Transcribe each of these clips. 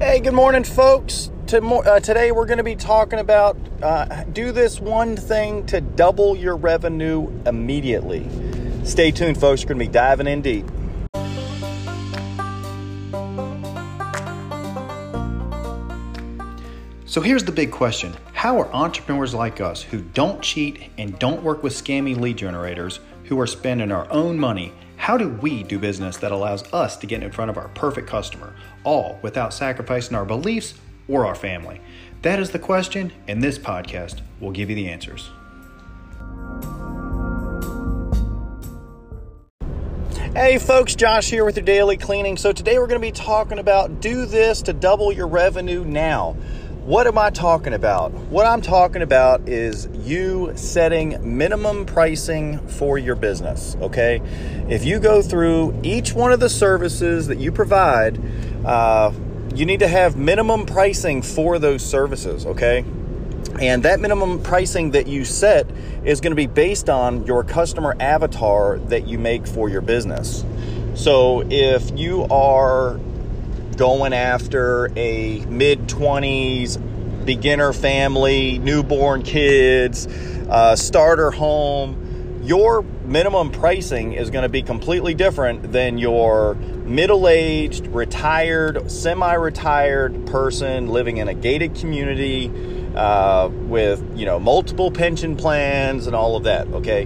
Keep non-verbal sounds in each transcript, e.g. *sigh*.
Hey, good morning, folks. Uh, today we're going to be talking about uh, do this one thing to double your revenue immediately. Stay tuned, folks. We're going to be diving in deep. So here's the big question How are entrepreneurs like us who don't cheat and don't work with scammy lead generators, who are spending our own money, how do we do business that allows us to get in front of our perfect customer, all without sacrificing our beliefs or our family? That is the question, and this podcast will give you the answers. Hey folks, Josh here with your daily cleaning. So today we're going to be talking about do this to double your revenue now. What am I talking about? What I'm talking about is you setting minimum pricing for your business, okay? If you go through each one of the services that you provide, uh, you need to have minimum pricing for those services, okay? And that minimum pricing that you set is going to be based on your customer avatar that you make for your business. So if you are going after a mid 20s beginner family, newborn kids, uh, starter home, your minimum pricing is going to be completely different than your middle aged, retired, semi retired person living in a gated community uh, with you know multiple pension plans and all of that. Okay.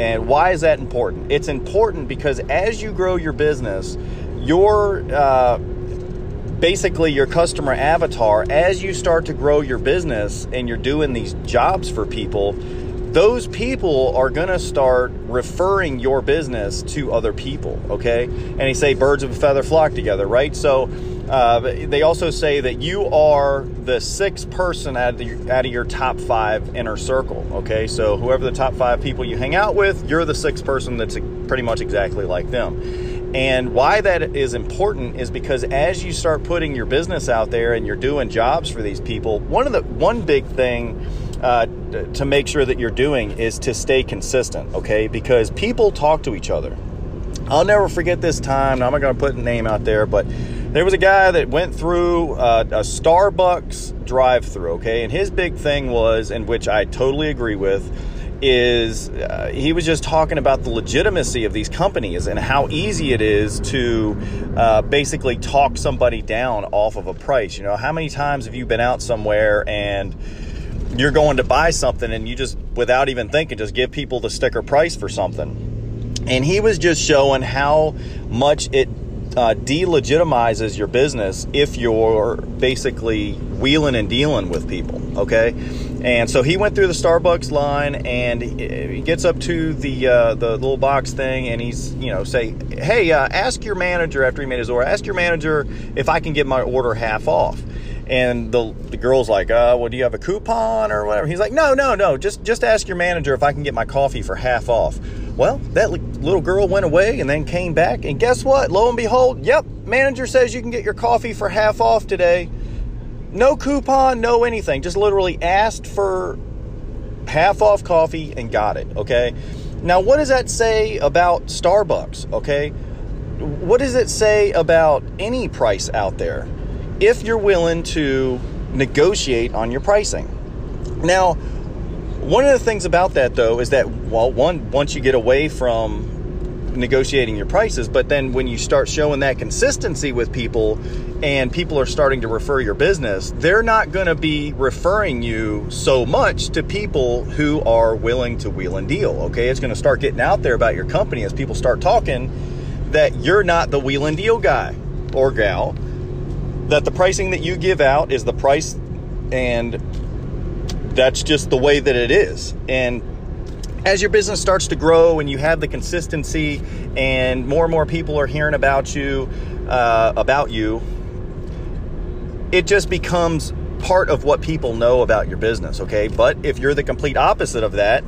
And why is that important? It's important because as you grow your business, your uh, basically your customer avatar as you start to grow your business and you're doing these jobs for people those people are going to start referring your business to other people okay? And they say birds of a feather flock together right? So uh, they also say that you are the sixth person out of, the, out of your top five inner circle okay? So whoever the top five people you hang out with you're the sixth person that's pretty much exactly like them and why that is important is because as you start putting your business out there and you're doing jobs for these people, one of the one big thing uh, to make sure that you're doing is to stay consistent, okay? Because people talk to each other. I'll never forget this time. I'm not going to put a name out there, but there was a guy that went through uh, a Starbucks drive-through, okay? And his big thing was, and which I totally agree with, is uh, he was just talking about the legitimacy of these companies and how easy it is to uh, basically talk somebody down off of a price. You know, how many times have you been out somewhere and you're going to buy something and you just, without even thinking, just give people the sticker price for something? And he was just showing how much it uh, delegitimizes your business if you're basically wheeling and dealing with people. Okay, and so he went through the Starbucks line and he gets up to the uh, the little box thing and he's you know say, hey, uh, ask your manager after he made his order. Ask your manager if I can get my order half off. And the the girl's like, uh, well, do you have a coupon or whatever? He's like, no, no, no. Just just ask your manager if I can get my coffee for half off. Well, that little girl went away and then came back, and guess what? Lo and behold, yep, manager says you can get your coffee for half off today. No coupon, no anything. Just literally asked for half off coffee and got it, okay? Now, what does that say about Starbucks, okay? What does it say about any price out there if you're willing to negotiate on your pricing? Now, one of the things about that, though, is that well, one once you get away from negotiating your prices, but then when you start showing that consistency with people and people are starting to refer your business, they're not going to be referring you so much to people who are willing to wheel and deal. Okay, it's going to start getting out there about your company as people start talking that you're not the wheel and deal guy or gal, that the pricing that you give out is the price and that's just the way that it is. And as your business starts to grow and you have the consistency and more and more people are hearing about you uh, about you it just becomes part of what people know about your business okay but if you're the complete opposite of that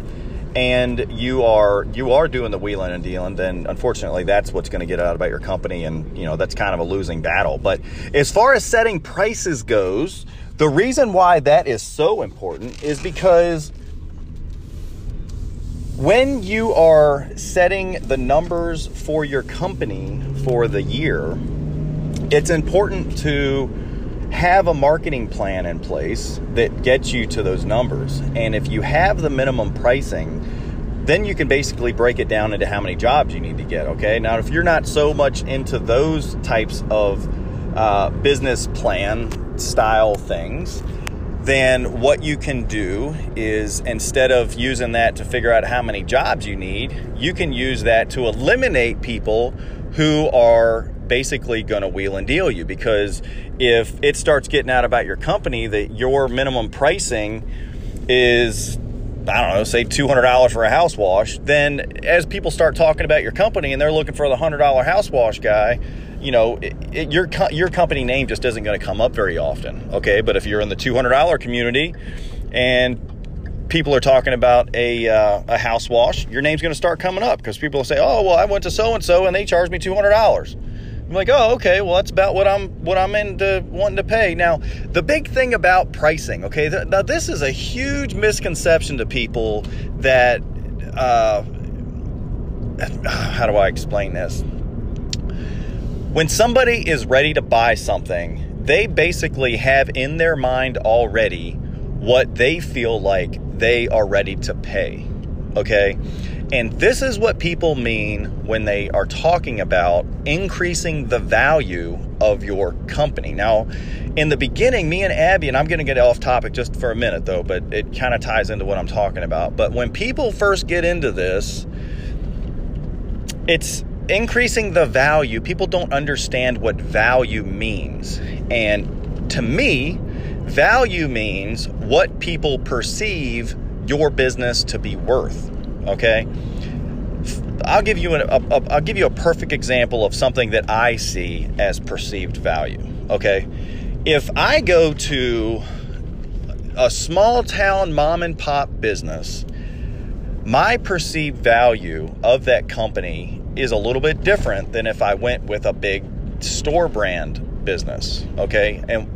and you are you are doing the wheeling and dealing then unfortunately that's what's going to get out about your company and you know that's kind of a losing battle but as far as setting prices goes the reason why that is so important is because when you are setting the numbers for your company for the year, it's important to have a marketing plan in place that gets you to those numbers. And if you have the minimum pricing, then you can basically break it down into how many jobs you need to get. Okay. Now, if you're not so much into those types of uh, business plan style things, then what you can do is instead of using that to figure out how many jobs you need, you can use that to eliminate people who are basically going to wheel and deal you. Because if it starts getting out about your company that your minimum pricing is I don't know, say $200 for a house wash, then as people start talking about your company and they're looking for the $100 house wash guy, you know, it, it, your your company name just isn't going to come up very often. Okay, but if you're in the two hundred dollar community and people are talking about a uh, a house wash, your name's going to start coming up because people will say, "Oh, well, I went to so and so and they charged me two hundred dollars." I'm like, "Oh, okay. Well, that's about what I'm what I'm into wanting to pay." Now, the big thing about pricing, okay, th- now this is a huge misconception to people that. Uh, *sighs* how do I explain this? When somebody is ready to buy something, they basically have in their mind already what they feel like they are ready to pay. Okay? And this is what people mean when they are talking about increasing the value of your company. Now, in the beginning, me and Abby, and I'm going to get off topic just for a minute though, but it kind of ties into what I'm talking about. But when people first get into this, it's increasing the value, people don't understand what value means. And to me, value means what people perceive your business to be worth. Okay? I'll give you an, a, a, I'll give you a perfect example of something that I see as perceived value. Okay? If I go to a small town mom and pop business, my perceived value of that company is a little bit different than if I went with a big store brand business. Okay. And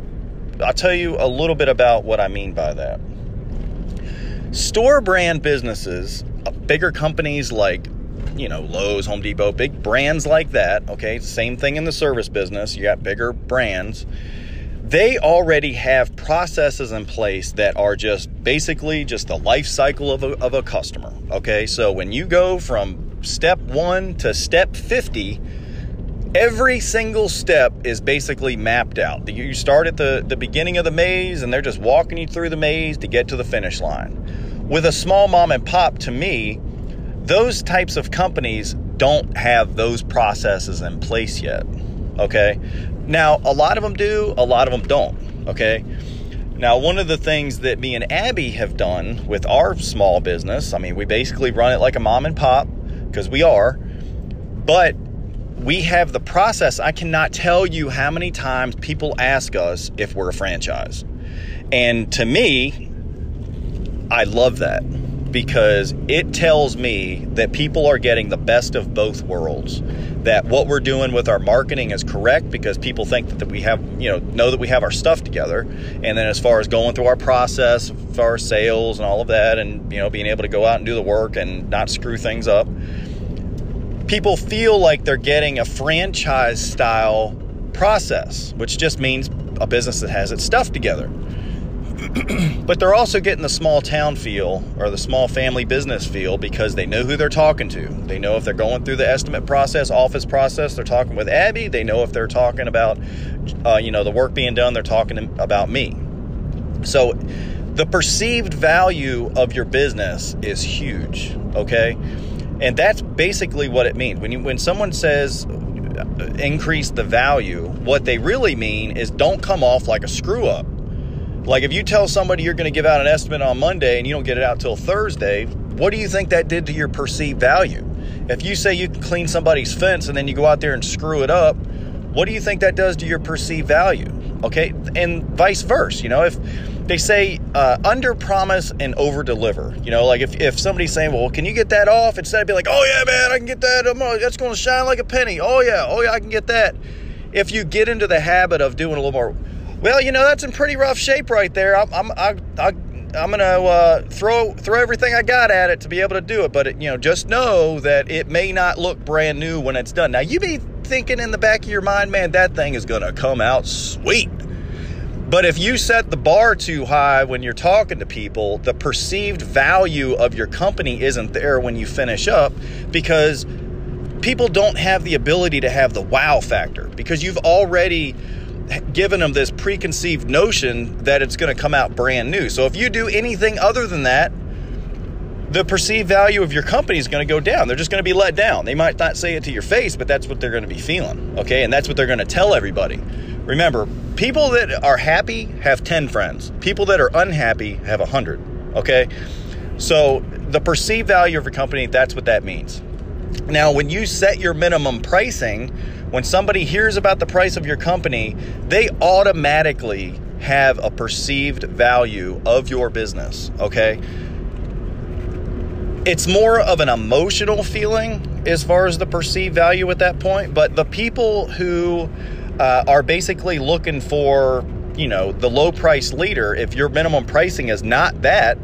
I'll tell you a little bit about what I mean by that. Store brand businesses, bigger companies like, you know, Lowe's, Home Depot, big brands like that. Okay. Same thing in the service business. You got bigger brands they already have processes in place that are just basically just the life cycle of a, of a customer. Okay, so when you go from step one to step 50, every single step is basically mapped out. You start at the, the beginning of the maze and they're just walking you through the maze to get to the finish line. With a small mom and pop, to me, those types of companies don't have those processes in place yet. Okay. Now, a lot of them do, a lot of them don't. Okay. Now, one of the things that me and Abby have done with our small business, I mean, we basically run it like a mom and pop because we are, but we have the process. I cannot tell you how many times people ask us if we're a franchise. And to me, I love that because it tells me that people are getting the best of both worlds. That what we're doing with our marketing is correct because people think that we have, you know, know that we have our stuff together. And then as far as going through our process for our sales and all of that, and, you know, being able to go out and do the work and not screw things up, people feel like they're getting a franchise style process, which just means a business that has its stuff together. *clears throat* but they're also getting the small town feel or the small family business feel because they know who they're talking to. They know if they're going through the estimate process, office process, they're talking with Abby. They know if they're talking about, uh, you know, the work being done, they're talking about me. So the perceived value of your business is huge, okay? And that's basically what it means. When you, when someone says increase the value, what they really mean is don't come off like a screw up like if you tell somebody you're going to give out an estimate on Monday and you don't get it out till Thursday, what do you think that did to your perceived value? If you say you can clean somebody's fence and then you go out there and screw it up, what do you think that does to your perceived value? Okay, and vice versa. You know, if they say uh, under promise and over deliver, you know, like if, if somebody's saying, well, can you get that off? Instead of be like, oh yeah, man, I can get that. That's going to shine like a penny. Oh yeah, oh yeah, I can get that. If you get into the habit of doing a little more, well, you know that's in pretty rough shape right there. I'm I'm I, I, I'm gonna uh, throw throw everything I got at it to be able to do it. But it, you know, just know that it may not look brand new when it's done. Now you be thinking in the back of your mind, man, that thing is gonna come out sweet. But if you set the bar too high when you're talking to people, the perceived value of your company isn't there when you finish up because people don't have the ability to have the wow factor because you've already given them this preconceived notion that it's going to come out brand new. So if you do anything other than that, the perceived value of your company is going to go down. They're just going to be let down. They might not say it to your face, but that's what they're going to be feeling. Okay. And that's what they're going to tell everybody. Remember, people that are happy have 10 friends, people that are unhappy have 100. Okay. So the perceived value of your company, that's what that means. Now, when you set your minimum pricing, when somebody hears about the price of your company, they automatically have a perceived value of your business. Okay it's more of an emotional feeling as far as the perceived value at that point. But the people who uh, are basically looking for, you know, the low price leader, if your minimum pricing is not that,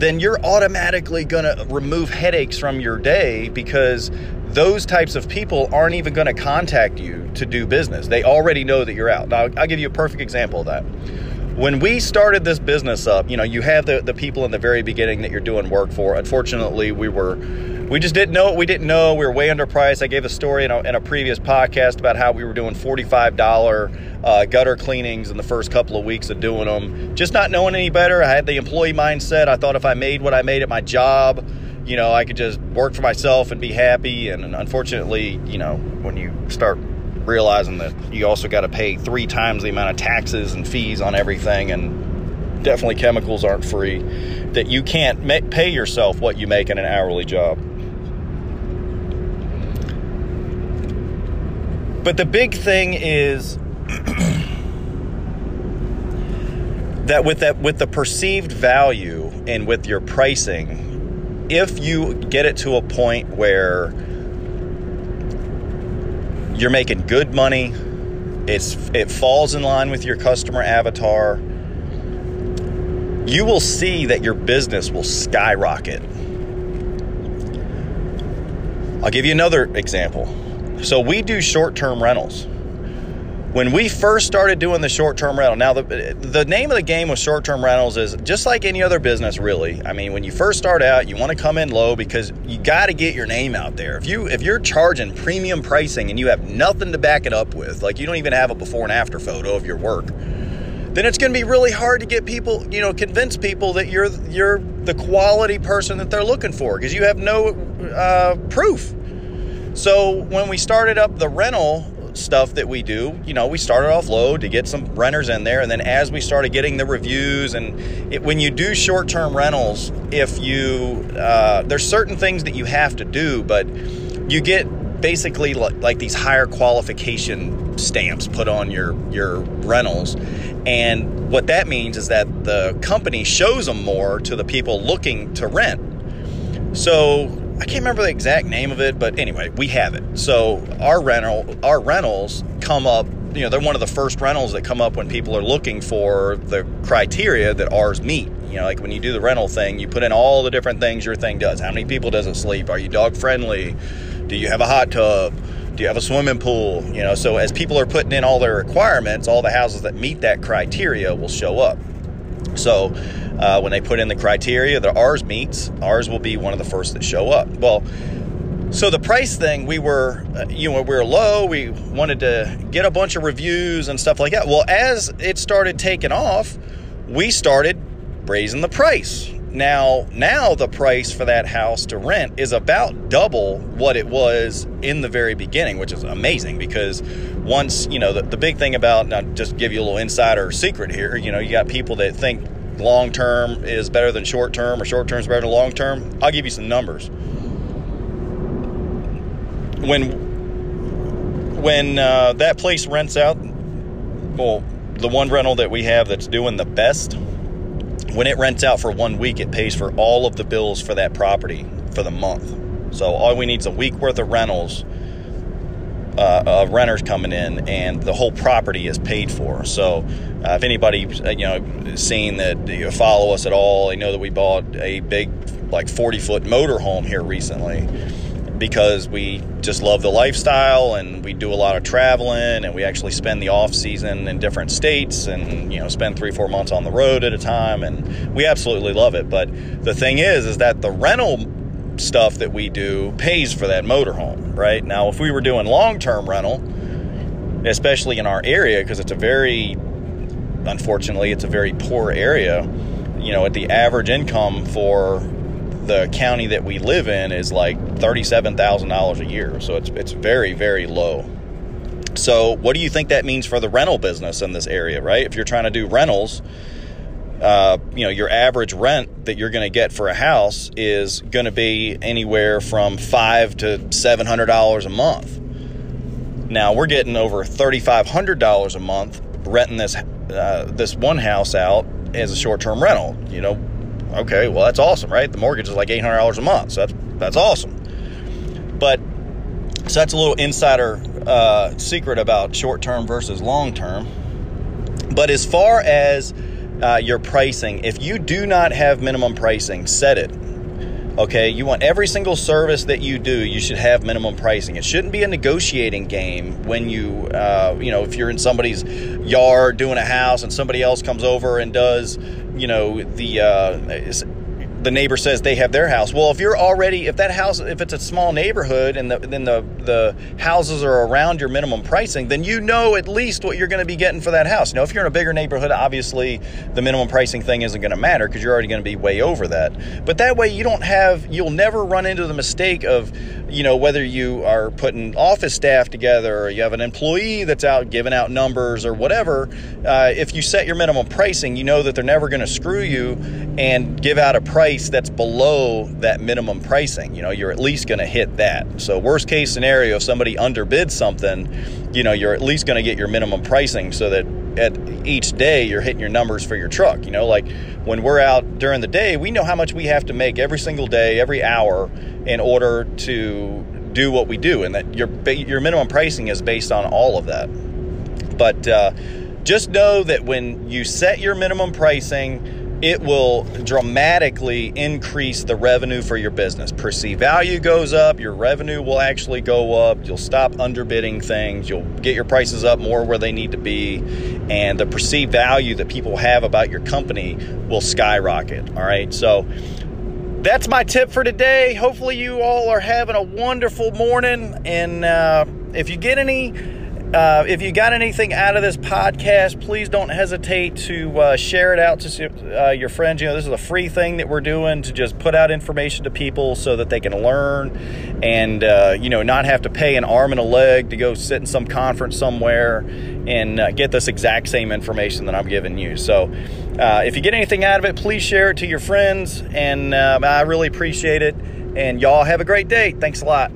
then you're automatically going to remove headaches from your day because those types of people aren't even going to contact you to do business. They already know that you're out. Now, I'll give you a perfect example of that when we started this business up, you know, you have the, the people in the very beginning that you're doing work for. Unfortunately, we were, we just didn't know what we didn't know. We were way underpriced. I gave a story in a, in a previous podcast about how we were doing $45 uh, gutter cleanings in the first couple of weeks of doing them. Just not knowing any better. I had the employee mindset. I thought if I made what I made at my job, you know, I could just work for myself and be happy. And unfortunately, you know, when you start realizing that you also got to pay three times the amount of taxes and fees on everything and definitely chemicals aren't free that you can't pay yourself what you make in an hourly job but the big thing is *clears throat* that with that with the perceived value and with your pricing if you get it to a point where you're making good money. It's it falls in line with your customer avatar. You will see that your business will skyrocket. I'll give you another example. So we do short-term rentals when we first started doing the short-term rental now the, the name of the game with short-term rentals is just like any other business really. I mean when you first start out you want to come in low because you got to get your name out there. If you if you're charging premium pricing and you have nothing to back it up with like you don't even have a before and after photo of your work then it's going to be really hard to get people you know convince people that you're you're the quality person that they're looking for because you have no uh, proof. So when we started up the rental stuff that we do, you know, we started off low to get some renters in there. And then as we started getting the reviews, and it, when you do short term rentals, if you, uh, there's certain things that you have to do, but you get basically like, like these higher qualification stamps put on your, your rentals. And what that means is that the company shows them more to the people looking to rent. So I can't remember the exact name of it, but anyway, we have it. So our rental, our rentals come up. You know, they're one of the first rentals that come up when people are looking for the criteria that ours meet. You know, like when you do the rental thing, you put in all the different things your thing does. How many people does it sleep? Are you dog friendly? Do you have a hot tub? Do you have a swimming pool? You know, so as people are putting in all their requirements, all the houses that meet that criteria will show up. So uh, when they put in the criteria that ours meets, ours will be one of the first that show up. Well, so the price thing, we were, uh, you know, we were low. We wanted to get a bunch of reviews and stuff like that. Well, as it started taking off, we started raising the price. Now, now the price for that house to rent is about double what it was in the very beginning, which is amazing because once, you know, the, the big thing about, now just give you a little insider secret here, you know, you got people that think long term is better than short term or short term is better than long term, I'll give you some numbers. When when uh, that place rents out, well, the one rental that we have that's doing the best, when it rents out for one week, it pays for all of the bills for that property for the month. So all we need is a week worth of rentals uh, of renters coming in, and the whole property is paid for. So, uh, if anybody uh, you know seen that you follow us at all, they know that we bought a big, like forty foot motor home here recently, because we just love the lifestyle and we do a lot of traveling and we actually spend the off season in different states and you know spend three four months on the road at a time and we absolutely love it. But the thing is is that the rental stuff that we do pays for that motorhome right? Now if we were doing long-term rental especially in our area because it's a very unfortunately it's a very poor area you know at the average income for the county that we live in is like $37,000 a year. So it's it's very very low. So what do you think that means for the rental business in this area, right? If you're trying to do rentals, uh, you know, your average rent that you're going to get for a house is going to be anywhere from five to seven hundred dollars a month. Now we're getting over thirty five hundred dollars a month renting this uh, this one house out as a short term rental. You know, Okay, well that's awesome, right? The mortgage is like eight hundred dollars a month, so that's that's awesome. But so that's a little insider uh, secret about short term versus long term. But as far as uh, your pricing, if you do not have minimum pricing, set it. Okay, you want every single service that you do, you should have minimum pricing. It shouldn't be a negotiating game when you, uh, you know, if you're in somebody's yard doing a house and somebody else comes over and does, you know, the uh, the neighbor says they have their house. Well, if you're already if that house if it's a small neighborhood and the, then the the houses are around your minimum pricing, then you know at least what you're going to be getting for that house. Now, if you're in a bigger neighborhood, obviously the minimum pricing thing isn't going to matter because you're already going to be way over that. But that way you don't have you'll never run into the mistake of, you know, whether you are putting office staff together or you have an employee that's out giving out numbers or whatever. Uh, if you set your minimum pricing, you know that they're never going to screw you and give out a price price that's below that minimum pricing. You know, you're at least going to hit that. So, worst case scenario, if somebody underbids something, you know, you're at least going to get your minimum pricing so that at each day you're hitting your numbers for your truck. You know, like when we're out during the day, we know how much we have to make every single day, every hour in order to do what we do, and that your your minimum pricing is based on all of that. But uh, just know that when you set your minimum pricing, it will dramatically increase the revenue for your business. Perceived value goes up, your revenue will actually go up, you'll stop underbidding things, you'll get your prices up more where they need to be, and the perceived value that people have about your company will skyrocket. All right, so that's my tip for today. Hopefully, you all are having a wonderful morning, and uh, if you get any uh, if you got anything out of this podcast, please don't hesitate to uh, share it out to uh, your friends. You know, this is a free thing that we're doing to just put out information to people so that they can learn and, uh, you know, not have to pay an arm and a leg to go sit in some conference somewhere and uh, get this exact same information that I'm giving you. So, uh, if you get anything out of it, please share it to your friends, and I really appreciate it. And y'all have a great day. Thanks a lot.